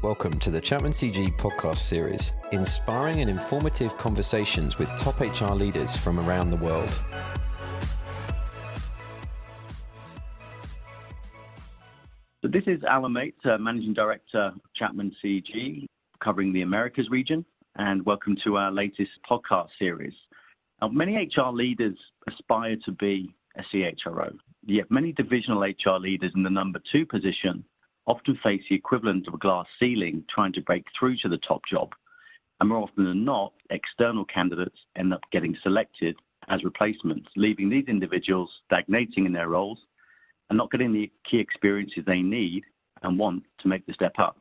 Welcome to the Chapman CG podcast series, inspiring and informative conversations with top HR leaders from around the world. So this is Alan Mate, uh, Managing Director of Chapman CG, covering the Americas region, and welcome to our latest podcast series. Now, many HR leaders aspire to be a CHRO, yet many divisional HR leaders in the number two position often face the equivalent of a glass ceiling trying to break through to the top job. And more often than not, external candidates end up getting selected as replacements, leaving these individuals stagnating in their roles and not getting the key experiences they need and want to make the step up.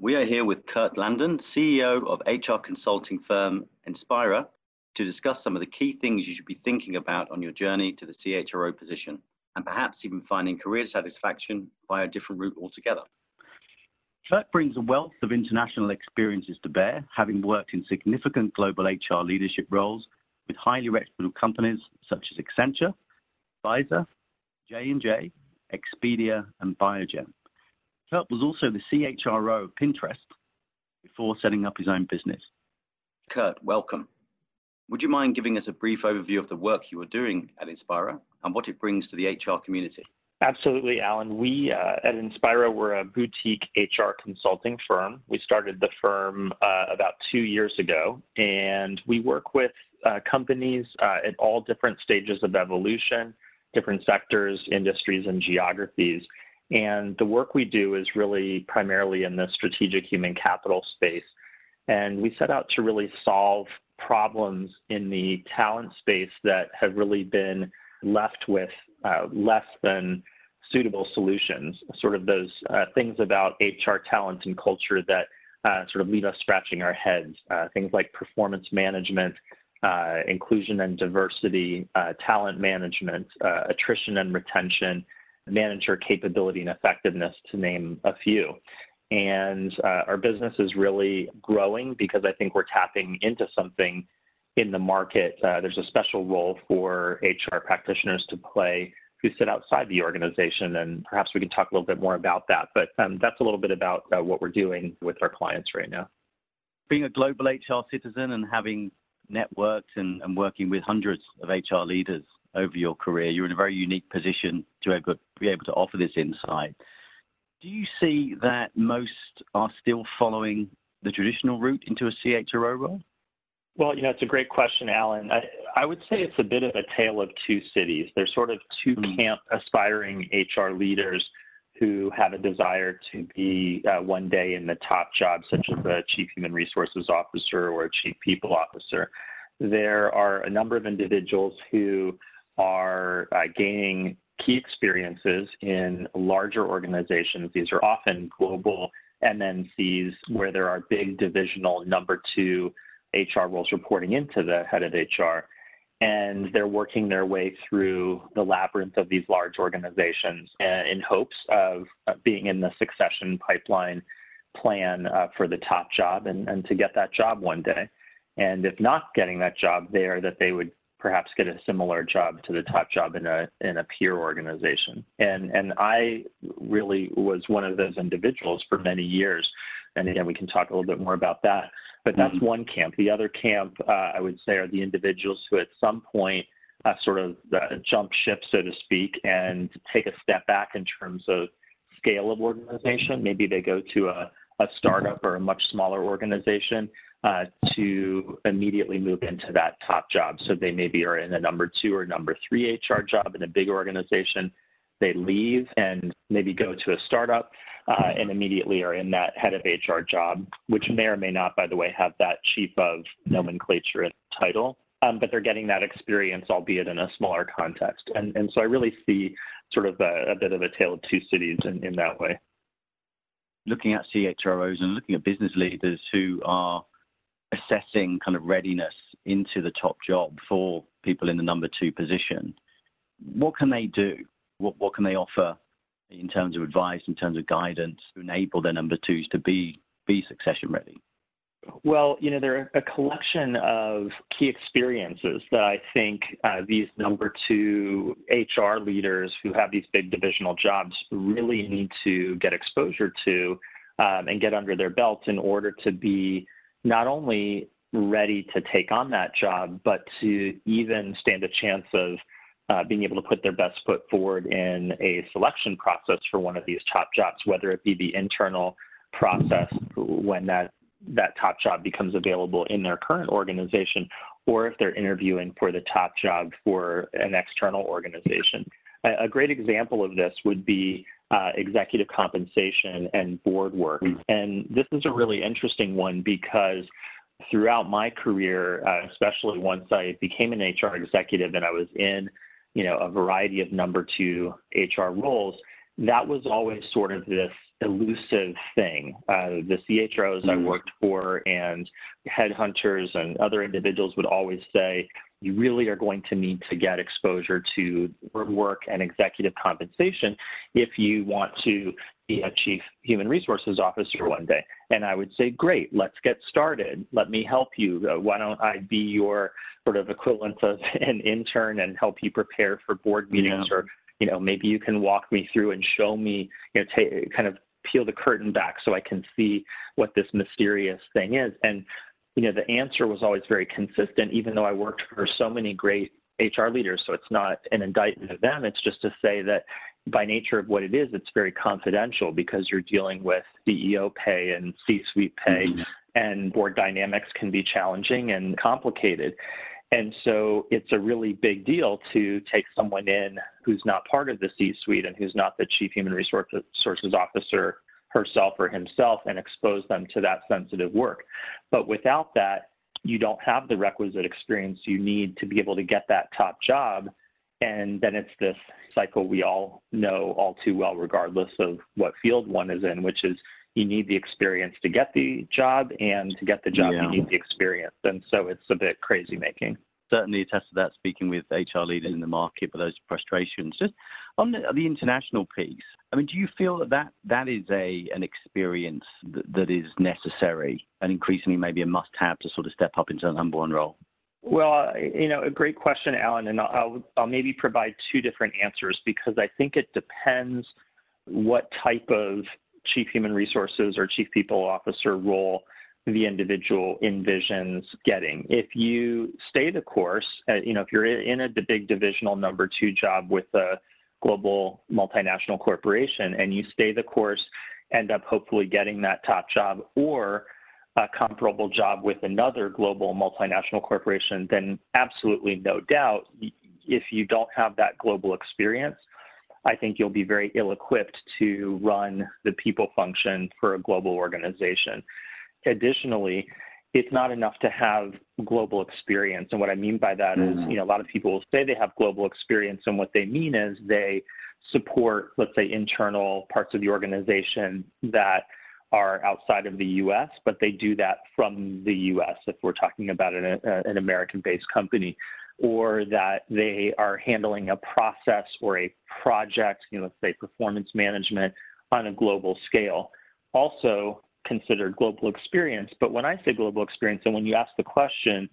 We are here with Kurt Landon, CEO of HR consulting firm Inspira, to discuss some of the key things you should be thinking about on your journey to the CHRO position, and perhaps even finding career satisfaction via a different route altogether. Kurt brings a wealth of international experiences to bear, having worked in significant global HR leadership roles with highly reputable companies such as Accenture, Pfizer, J&J, Expedia, and Biogen. Kurt was also the CHRO of Pinterest before setting up his own business. Kurt, welcome. Would you mind giving us a brief overview of the work you are doing at Inspira and what it brings to the HR community? Absolutely, Alan. We uh, at Inspira, we're a boutique HR consulting firm. We started the firm uh, about two years ago, and we work with uh, companies uh, at all different stages of evolution, different sectors, industries, and geographies. And the work we do is really primarily in the strategic human capital space. And we set out to really solve problems in the talent space that have really been left with uh, less than suitable solutions, sort of those uh, things about HR talent and culture that uh, sort of leave us scratching our heads, uh, things like performance management, uh, inclusion and diversity, uh, talent management, attrition and retention, manager capability and effectiveness, to name a few. And uh, our business is really growing because I think we're tapping into something in the market. Uh, there's a special role for HR practitioners to play who sit outside the organization, and perhaps we can talk a little bit more about that. But um, that's a little bit about uh, what we're doing with our clients right now. Being a global HR citizen and having networked and, and working with hundreds of HR leaders over your career, you're in a very unique position to be able to offer this insight. Do you see that most are still following the traditional route into a CHRO role? Well, you know, it's a great question, Alan. I, I would say it's a bit of a tale of two cities. There's sort of two mm. camp aspiring HR leaders who have a desire to be uh, one day in the top job, such as a chief human resources officer or a chief people officer. There are a number of individuals who are uh, gaining key experiences in larger organizations. These are often global MNCs where there are big divisional number two HR roles reporting into the head of HR. And they're working their way through the labyrinth of these large organizations uh, in hopes of being in the succession pipeline plan uh, for the top job and, and to get that job one day. And if not getting that job there, that they would perhaps get a similar job to the top job in a in a peer organization. And and I really was one of those individuals for many years. And again, we can talk a little bit more about that. But that's mm-hmm. one camp. The other camp, uh, I would say, are the individuals who at some point uh, sort of uh, jump ship, so to speak, and take a step back in terms of scale of organization. Maybe they go to a, a startup or a much smaller organization to immediately move into that top job. So they maybe are in a number two or number three HR job in a big organization. They leave and maybe go to a startup uh, and immediately are in that head of HR job, which may or may not, by the way, have that chief of nomenclature and title. Um, but they're getting that experience, albeit in a smaller context. And, and so I really see sort of a, a bit of a tale of two cities in, in that way. Looking at CHROs and looking at business leaders who are assessing kind of readiness into the top job for people in the number two position, what can they do? What, what can they offer in terms of advice, in terms of guidance to enable their number twos to be, be succession ready? Well, you know, there are a collection of key experiences that I think uh, these number two HR leaders who have these big divisional jobs really need to get exposure to um, and get under their belts in order to be not only ready to take on that job, but to even stand a chance of uh, being able to put their best foot forward in a selection process for one of these top jobs, whether it be the internal process when that that top job becomes available in their current organization, or if they're interviewing for the top job for an external organization. A, a great example of this would be uh, executive compensation and board work. And this is a really interesting one because throughout my career, uh, especially once I became an HR executive and I was in, you know, a variety of number two HR roles, that was always sort of this elusive thing. Uh, the CHROs. I worked for and headhunters and other individuals would always say, you really are going to need to get exposure to work and executive compensation if you want to be a chief human resources officer one day. And I would say, great, let's get started. Let me help you. Uh, why don't I be your sort of equivalent of an intern and help you prepare for board meetings yeah. or you know maybe you can walk me through and show me you know t- kind of peel the curtain back so I can see what this mysterious thing is. And you know, the answer was always very consistent, even though I worked for so many great HR leaders. So it's not an indictment of them. It's just to say that by nature of what it is, it's very confidential because you're dealing with CEO pay and C-suite pay, mm-hmm. and board dynamics can be challenging and complicated. And so it's a really big deal to take someone in who's not part of the C suite and who's not the chief human resources officer herself or himself and expose them to that sensitive work. But without that, you don't have the requisite experience you need to be able to get that top job. And then it's this cycle we all know all too well, regardless of what field one is in, which is you need the experience to get the job, and to get the job, yeah. you need the experience. And so it's a bit crazy making. Certainly attest to that speaking with HR leaders in the market for those frustrations. Just on the, the, international piece, I mean, do you feel that that, that is a an experience that, is necessary and increasingly maybe a must have to sort of step up into the number one role? Well, you know, a great question, Alan, and I'll, I'll maybe provide two different answers because I think it depends what type of chief human resources or chief people officer role the individual envisions getting. If you stay the course, uh, you know, if you're in a big divisional number two job with a global multinational corporation and you stay the course, end up hopefully getting that top job or a comparable job with another global multinational corporation, then absolutely no doubt, if you don't have that global experience, I think you'll be very ill equipped to run the people function for a global organization. Additionally, it's not enough to have global experience. And what I mean by that mm-hmm. is, you know, a lot of people will say they have global experience, and what they mean is they support, let's say, internal parts of the organization that are outside of the U.S., but they do that from the U.S. if we're talking about an, an American-based company or that they are handling a process or a project, you know, let's say performance management on a global scale. Also considered global experience. But when I say global experience, and when you ask the question,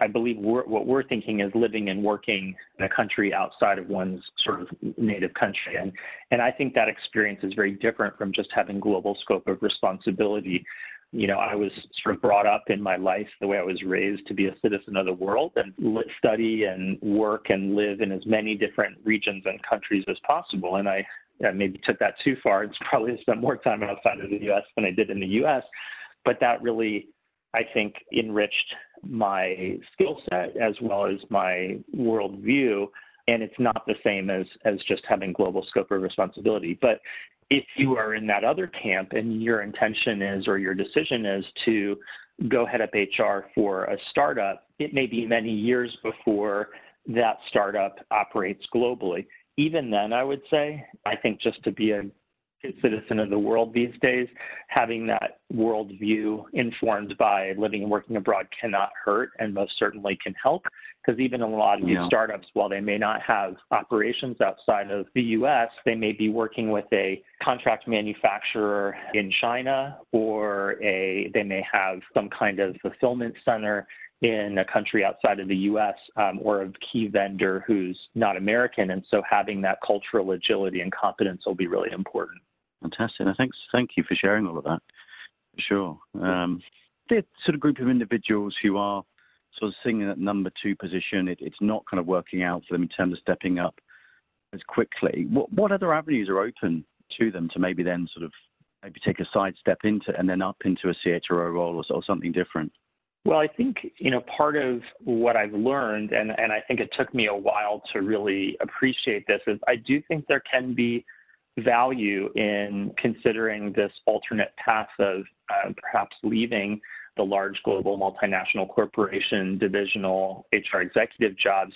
I believe we're, what we're thinking is living and working in a country outside of one's sort of native country. And, and I think that experience is very different from just having global scope of responsibility you know, I was sort of brought up in my life the way I was raised to be a citizen of the world and study and work and live in as many different regions and countries as possible. And I, I maybe took that too far. It's probably spent more time outside of the U.S. than I did in the U.S. But that really, I think, enriched my skill set as well as my worldview and it's not the same as as just having global scope of responsibility. But if you are in that other camp and your intention is or your decision is to go head up HR for a startup, it may be many years before that startup operates globally. Even then, I would say, I think just to be a good citizen of the world these days, having that worldview informed by living and working abroad cannot hurt and most certainly can help. Because even in a lot of these yeah. startups, while they may not have operations outside of the US, they may be working with a contract manufacturer in China or a they may have some kind of fulfillment center in a country outside of the US um, or a key vendor who's not American. And so having that cultural agility and competence will be really important. Fantastic. thanks, thank you for sharing all of that. Sure. Um, the sort of group of individuals who are sort of sitting in that number two position, it, it's not kind of working out for them in terms of stepping up as quickly. What what other avenues are open to them to maybe then sort of maybe take a side step into and then up into a CHRO role or, or something different? Well, I think you know part of what I've learned, and and I think it took me a while to really appreciate this, is I do think there can be value in considering this alternate path of uh, perhaps leaving the large global multinational corporation divisional HR executive jobs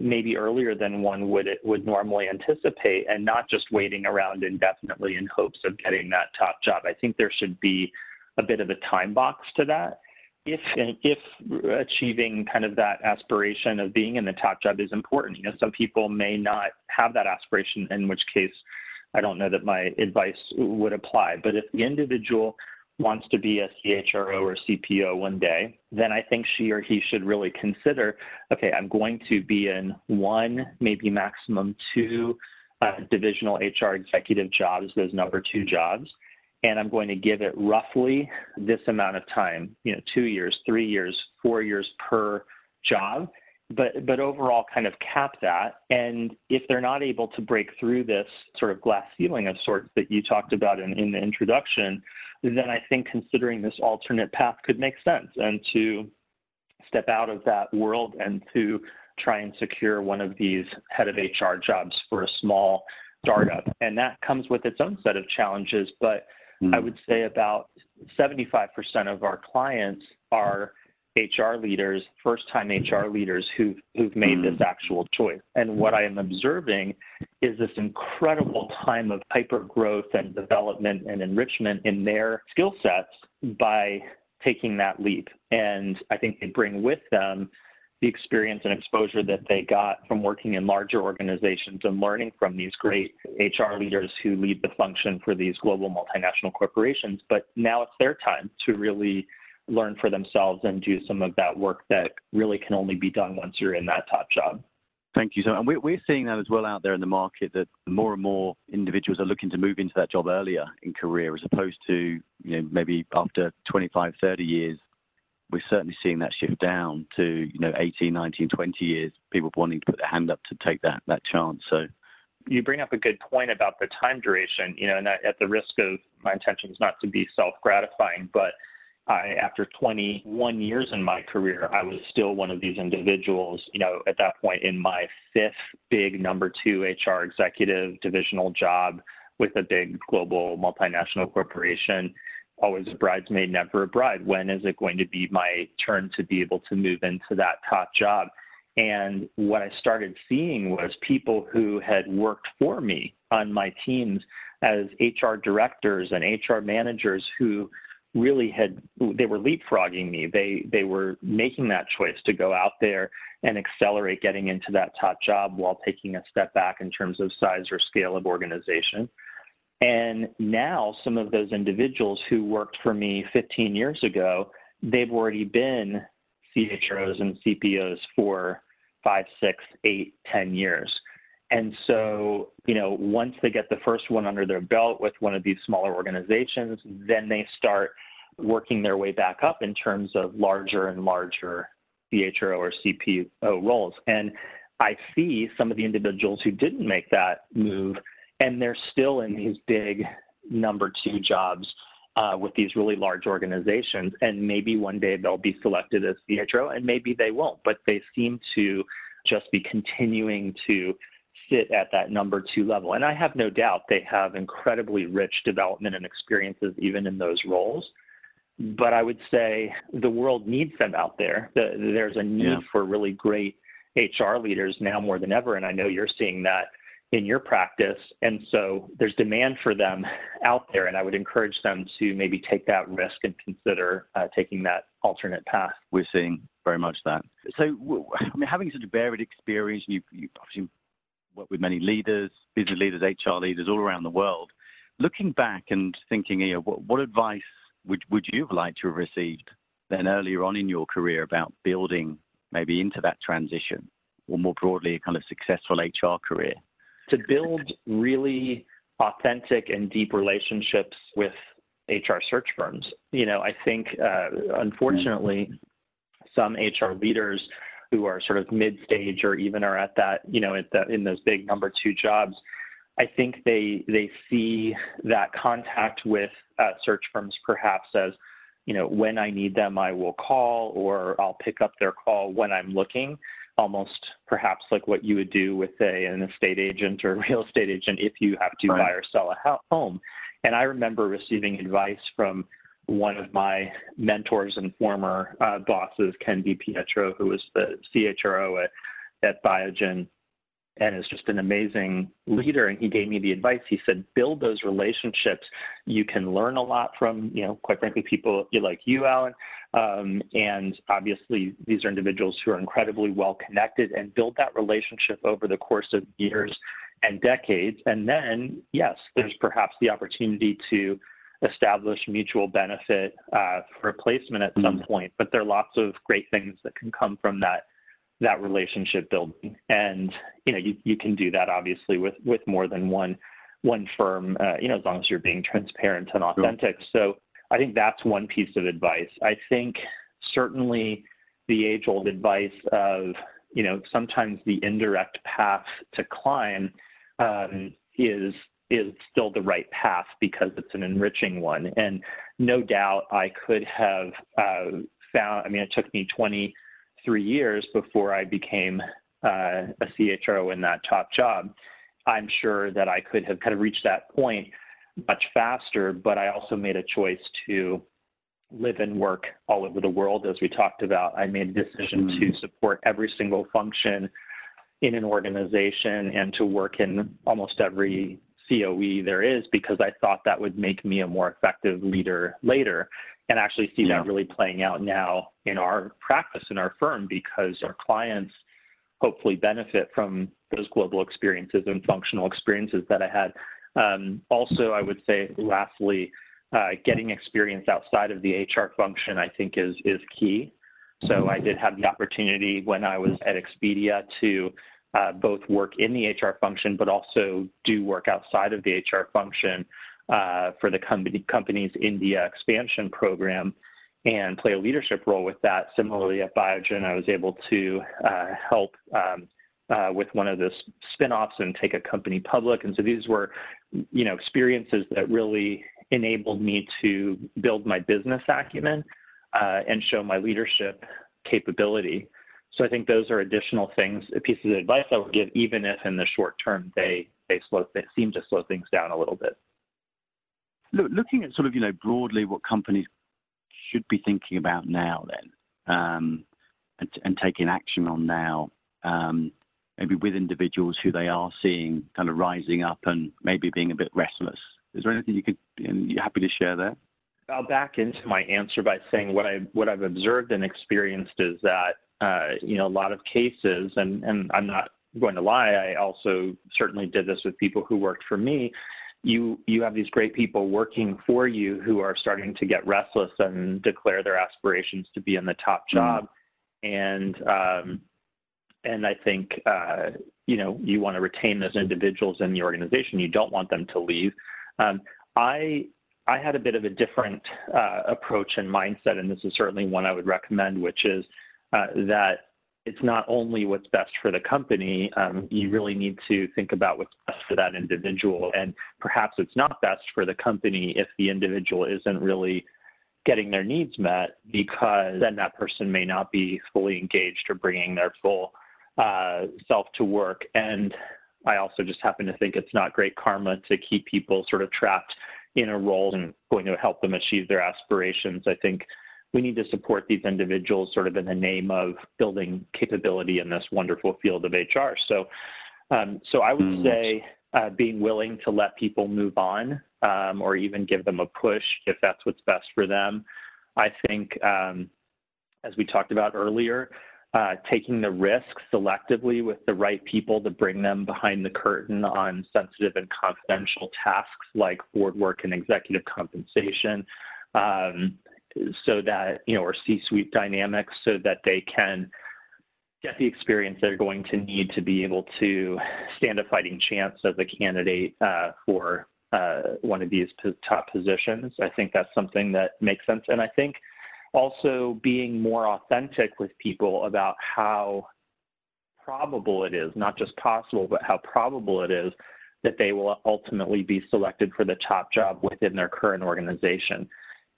maybe earlier than one would would normally anticipate and not just waiting around indefinitely in hopes of getting that top job. I think there should be a bit of a time box to that. If if achieving kind of that aspiration of being in the top job is important, you know, some people may not have that aspiration, in which case I don't know that my advice would apply. But if the individual wants to be a CHRO or CPO one day, then I think she or he should really consider okay, I'm going to be in one, maybe maximum two uh, divisional HR executive jobs, those number two jobs, and I'm going to give it roughly this amount of time, you know, two years, three years, four years per job but but overall kind of cap that. And if they're not able to break through this sort of glass ceiling of sorts that you talked about in, in the introduction, then I think considering this alternate path could make sense and to step out of that world and to try and secure one of these head of HR jobs for a small startup. And that comes with its own set of challenges, but mm. I would say about 75% of our clients are HR leaders, first time HR leaders who've, who've made this mm. actual choice. And what I am observing is this incredible time of hyper growth and development and enrichment in their skill sets by taking that leap. And I think they bring with them the experience and exposure that they got from working in larger organizations and learning from these great HR leaders who lead the function for these global multinational corporations. But now it's their time to really learn for themselves and do some of that work that really can only be done once you're in that top job. Thank you. So, and we're seeing that as well out there in the market that more and more individuals are looking to move into that job earlier in career as opposed to, you know, maybe after 25, 30 years. We're certainly seeing that shift down to, you know, 18, 19, 20 years, people wanting to put their hand up to take that, that chance. So, you bring up a good point about the time duration, you know, and at the risk of my intention is not to be self gratifying, but I, after 21 years in my career, I was still one of these individuals, you know, at that point in my fifth big number two HR executive divisional job with a big global multinational corporation. Always a bridesmaid, never a bride. When is it going to be my turn to be able to move into that top job? And what I started seeing was people who had worked for me on my teams as HR directors and HR managers who really had they were leapfrogging me. They they were making that choice to go out there and accelerate getting into that top job while taking a step back in terms of size or scale of organization. And now some of those individuals who worked for me 15 years ago, they've already been CHROs and CPOs for five, six, eight, ten years. And so, you know, once they get the first one under their belt with one of these smaller organizations, then they start working their way back up in terms of larger and larger CHRO or CPO roles. And I see some of the individuals who didn't make that move, and they're still in these big number two jobs uh, with these really large organizations. And maybe one day they'll be selected as CHRO, and maybe they won't. But they seem to just be continuing to sit at that number two level. And I have no doubt they have incredibly rich development and experiences even in those roles. But I would say the world needs them out there. There's a need yeah. for really great HR leaders now more than ever. And I know you're seeing that in your practice. And so there's demand for them out there. And I would encourage them to maybe take that risk and consider uh, taking that alternate path. We're seeing very much that. So, I mean, having such a varied experience, you've, you've obviously worked with many leaders, business leaders, HR leaders all around the world. Looking back and thinking, you know, what, what advice would, would you have liked to have received then earlier on in your career about building maybe into that transition or more broadly a kind of successful HR career? To build really authentic and deep relationships with HR search firms. You know, I think uh, unfortunately, some HR leaders who are sort of mid-stage or even are at that, you know, at the, in those big number two jobs, I think they they see that contact with uh, search firms perhaps as, you know, when I need them, I will call or I'll pick up their call when I'm looking almost perhaps like what you would do with a, an estate agent or real estate agent if you have to right. buy or sell a home. And I remember receiving advice from one of my mentors and former uh, bosses, Ken DiPietro, who was the CHRO at, at Biogen and is just an amazing leader. And he gave me the advice. He said, build those relationships. You can learn a lot from, you know, quite frankly, people like you, Alan. Um, and obviously, these are individuals who are incredibly well connected and build that relationship over the course of years and decades. And then, yes, there's perhaps the opportunity to establish mutual benefit uh, for a placement at some mm-hmm. point. But there are lots of great things that can come from that that relationship building. And you know, you, you can do that obviously with with more than one one firm. Uh, you know, as long as you're being transparent and authentic. Sure. So I think that's one piece of advice. I think certainly the age old advice of you know sometimes the indirect path to climb um, is is still the right path because it's an enriching one. And no doubt I could have uh, found, I mean, it took me 23 years before I became uh, a CHRO in that top job. I'm sure that I could have kind of reached that point much faster, but I also made a choice to live and work all over the world, as we talked about. I made a decision mm-hmm. to support every single function in an organization and to work in almost every COE there is because I thought that would make me a more effective leader later and actually see yeah. that really playing out now in our practice in our firm because our clients hopefully benefit from those global experiences and functional experiences that I had. Um, also, I would say, lastly, uh, getting experience outside of the HR function, I think, is is key. So I did have the opportunity when I was at Expedia to uh, both work in the HR function, but also do work outside of the HR function for the company, company's India expansion program and play a leadership role with that. Similarly, at Biogen, I was able to uh, help um, uh, with one of the spinoffs and take a company public. And so these were, you know, experiences that really enabled me to build my business acumen uh, and show my leadership capability. So I think those are additional things, pieces of advice I would give, even if in the short term they they slow they seem to slow things down a little bit. Look, looking at sort of you know broadly what companies should be thinking about now, then, um, and, taking action on now, um, maybe with individuals who they are seeing kind of rising up and maybe being a bit restless. Is there anything you could you happy to share there? I'll back into my answer by saying what I've observed and experienced is that uh, you know, a lot of cases, and I'm not going to lie, I also certainly did this with people who worked for me. You, you have these great people working for you who are starting to get restless and declare their aspirations to be in the top mm-hmm. job. And, um, and I think, uh, you know, you want to retain those individuals in the organization. You don't want them to leave. Um, I, I had a bit of a different uh, approach and mindset, and this is certainly one I would recommend, which is uh, that it's not only what's best for the company, um, you really need to think about what's best for that individual. And perhaps it's not best for the company if the individual isn't really getting their needs met because then that person may not be fully engaged or bringing their full uh, self to work. And I also just happen to think it's not great karma to keep people sort of trapped in a role and going to help them achieve their aspirations. I think we need to support these individuals sort of in the name of building capability in this wonderful field of HR. So, um, so I would mm. say uh, being willing to let people move on um, or even give them a push if that's what's best for them. I think, um, as we talked about earlier, uh, taking the risk selectively with the right people to bring them behind the curtain on sensitive and confidential tasks like board work and executive compensation. Um, so that, you know, or C-suite dynamics so that they can get the experience they're going to need to be able to stand a fighting chance as a candidate uh, for uh, one of these top positions. I think that's something that makes sense. And I think also being more authentic with people about how probable it is, not just possible, but how probable it is that they will ultimately be selected for the top job within their current organization.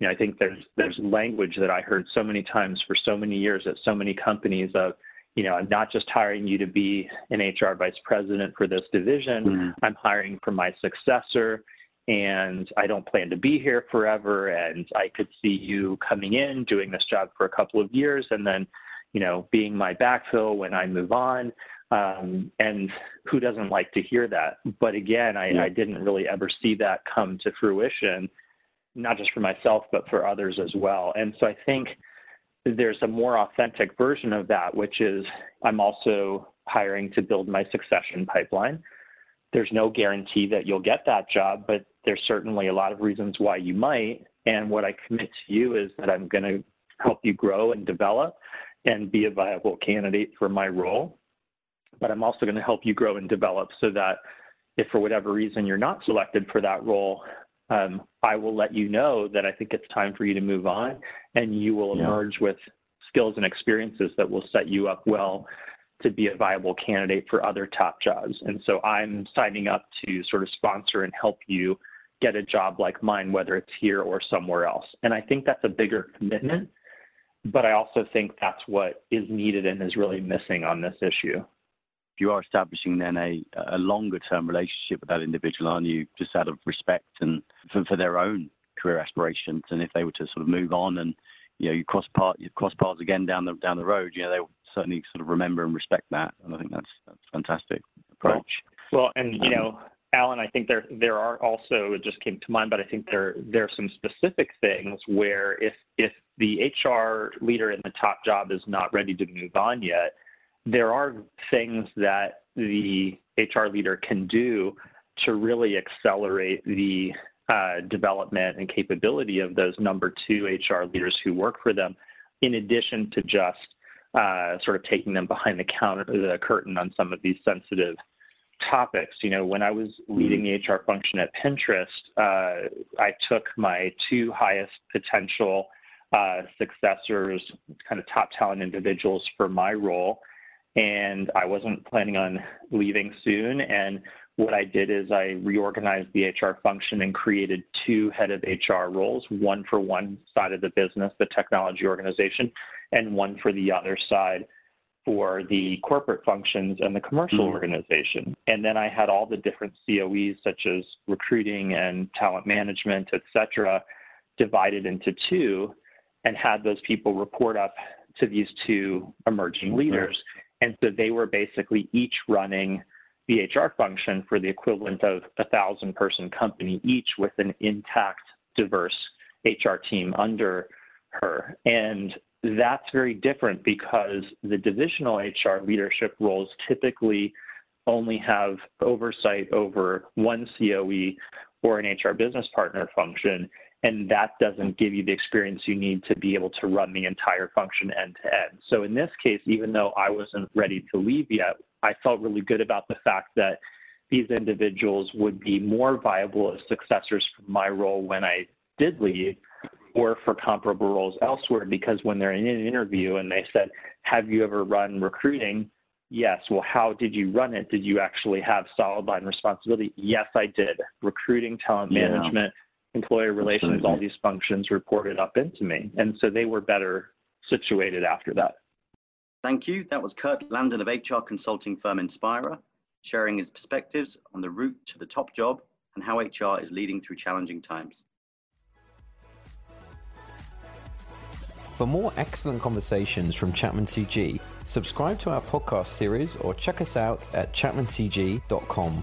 You know, I think there's there's language that I heard so many times for so many years at so many companies of, you know, I'm not just hiring you to be an HR vice president for this division. Mm-hmm. I'm hiring for my successor and I don't plan to be here forever and I could see you coming in doing this job for a couple of years and then you know being my backfill when I move on um, and who doesn't like to hear that but again I, yeah. I didn't really ever see that come to fruition not just for myself but for others as well and so I think there's a more authentic version of that which is I'm also hiring to build my succession pipeline there's no guarantee that you'll get that job, but there's certainly a lot of reasons why you might. And what I commit to you is that I'm going to help you grow and develop and be a viable candidate for my role. But I'm also going to help you grow and develop so that if for whatever reason you're not selected for that role, um, I will let you know that I think it's time for you to move on and you will yeah. emerge with skills and experiences that will set you up well to be a viable candidate for other top jobs. And so I'm signing up to sort of sponsor and help you get a job like mine, whether it's here or somewhere else. And I think that's a bigger commitment, but I also think that's what is needed and is really missing on this issue. You are establishing then a, a longer term relationship with that individual, aren't you? Just out of respect and for, for their own career aspirations. And if they were to sort of move on and you know you cross path you cross paths again down the down the road, you know they will certainly sort of remember and respect that. And I think that's that's fantastic approach. Well, and you um, know, Alan, I think there there are also it just came to mind, but I think there there are some specific things where if if the HR leader in the top job is not ready to move on yet, there are things that the HR leader can do to really accelerate the uh, development and capability of those number two HR leaders who work for them, in addition to just uh, sort of taking them behind the counter, the curtain on some of these sensitive topics. You know, when I was leading the HR function at Pinterest, uh, I took my two highest potential uh, successors, kind of top talent individuals for my role, and I wasn't planning on leaving soon. And what I did is I reorganized the HR function and created two head of HR roles, one for one side of the business, the technology organization, and one for the other side for the corporate functions and the commercial mm-hmm. organization. And then I had all the different COEs such as recruiting and talent management, et cetera, divided into two and had those people report up to these two emerging leaders. And so they were basically each running the HR function for the equivalent of a thousand person company, each with an intact, diverse HR team under her. And that's very different because the divisional HR leadership roles typically only have oversight over one COE or an HR business partner function, and that doesn't give you the experience you need to be able to run the entire function end to end. So in this case, even though I wasn't ready to leave yet, I felt really good about the fact that these individuals would be more viable as successors for my role when I did leave or for comparable roles elsewhere because when they're in an interview and they said, Have you ever run recruiting? Yes. Well, how did you run it? Did you actually have solid line responsibility? Yes, I did. Recruiting, talent yeah. management, employer relations, all these functions reported up into me. And so they were better situated after that. Thank you. That was Kurt Landon of HR consulting firm Inspira, sharing his perspectives on the route to the top job and how HR is leading through challenging times. For more excellent conversations from Chapman CG, subscribe to our podcast series or check us out at chapmancg.com.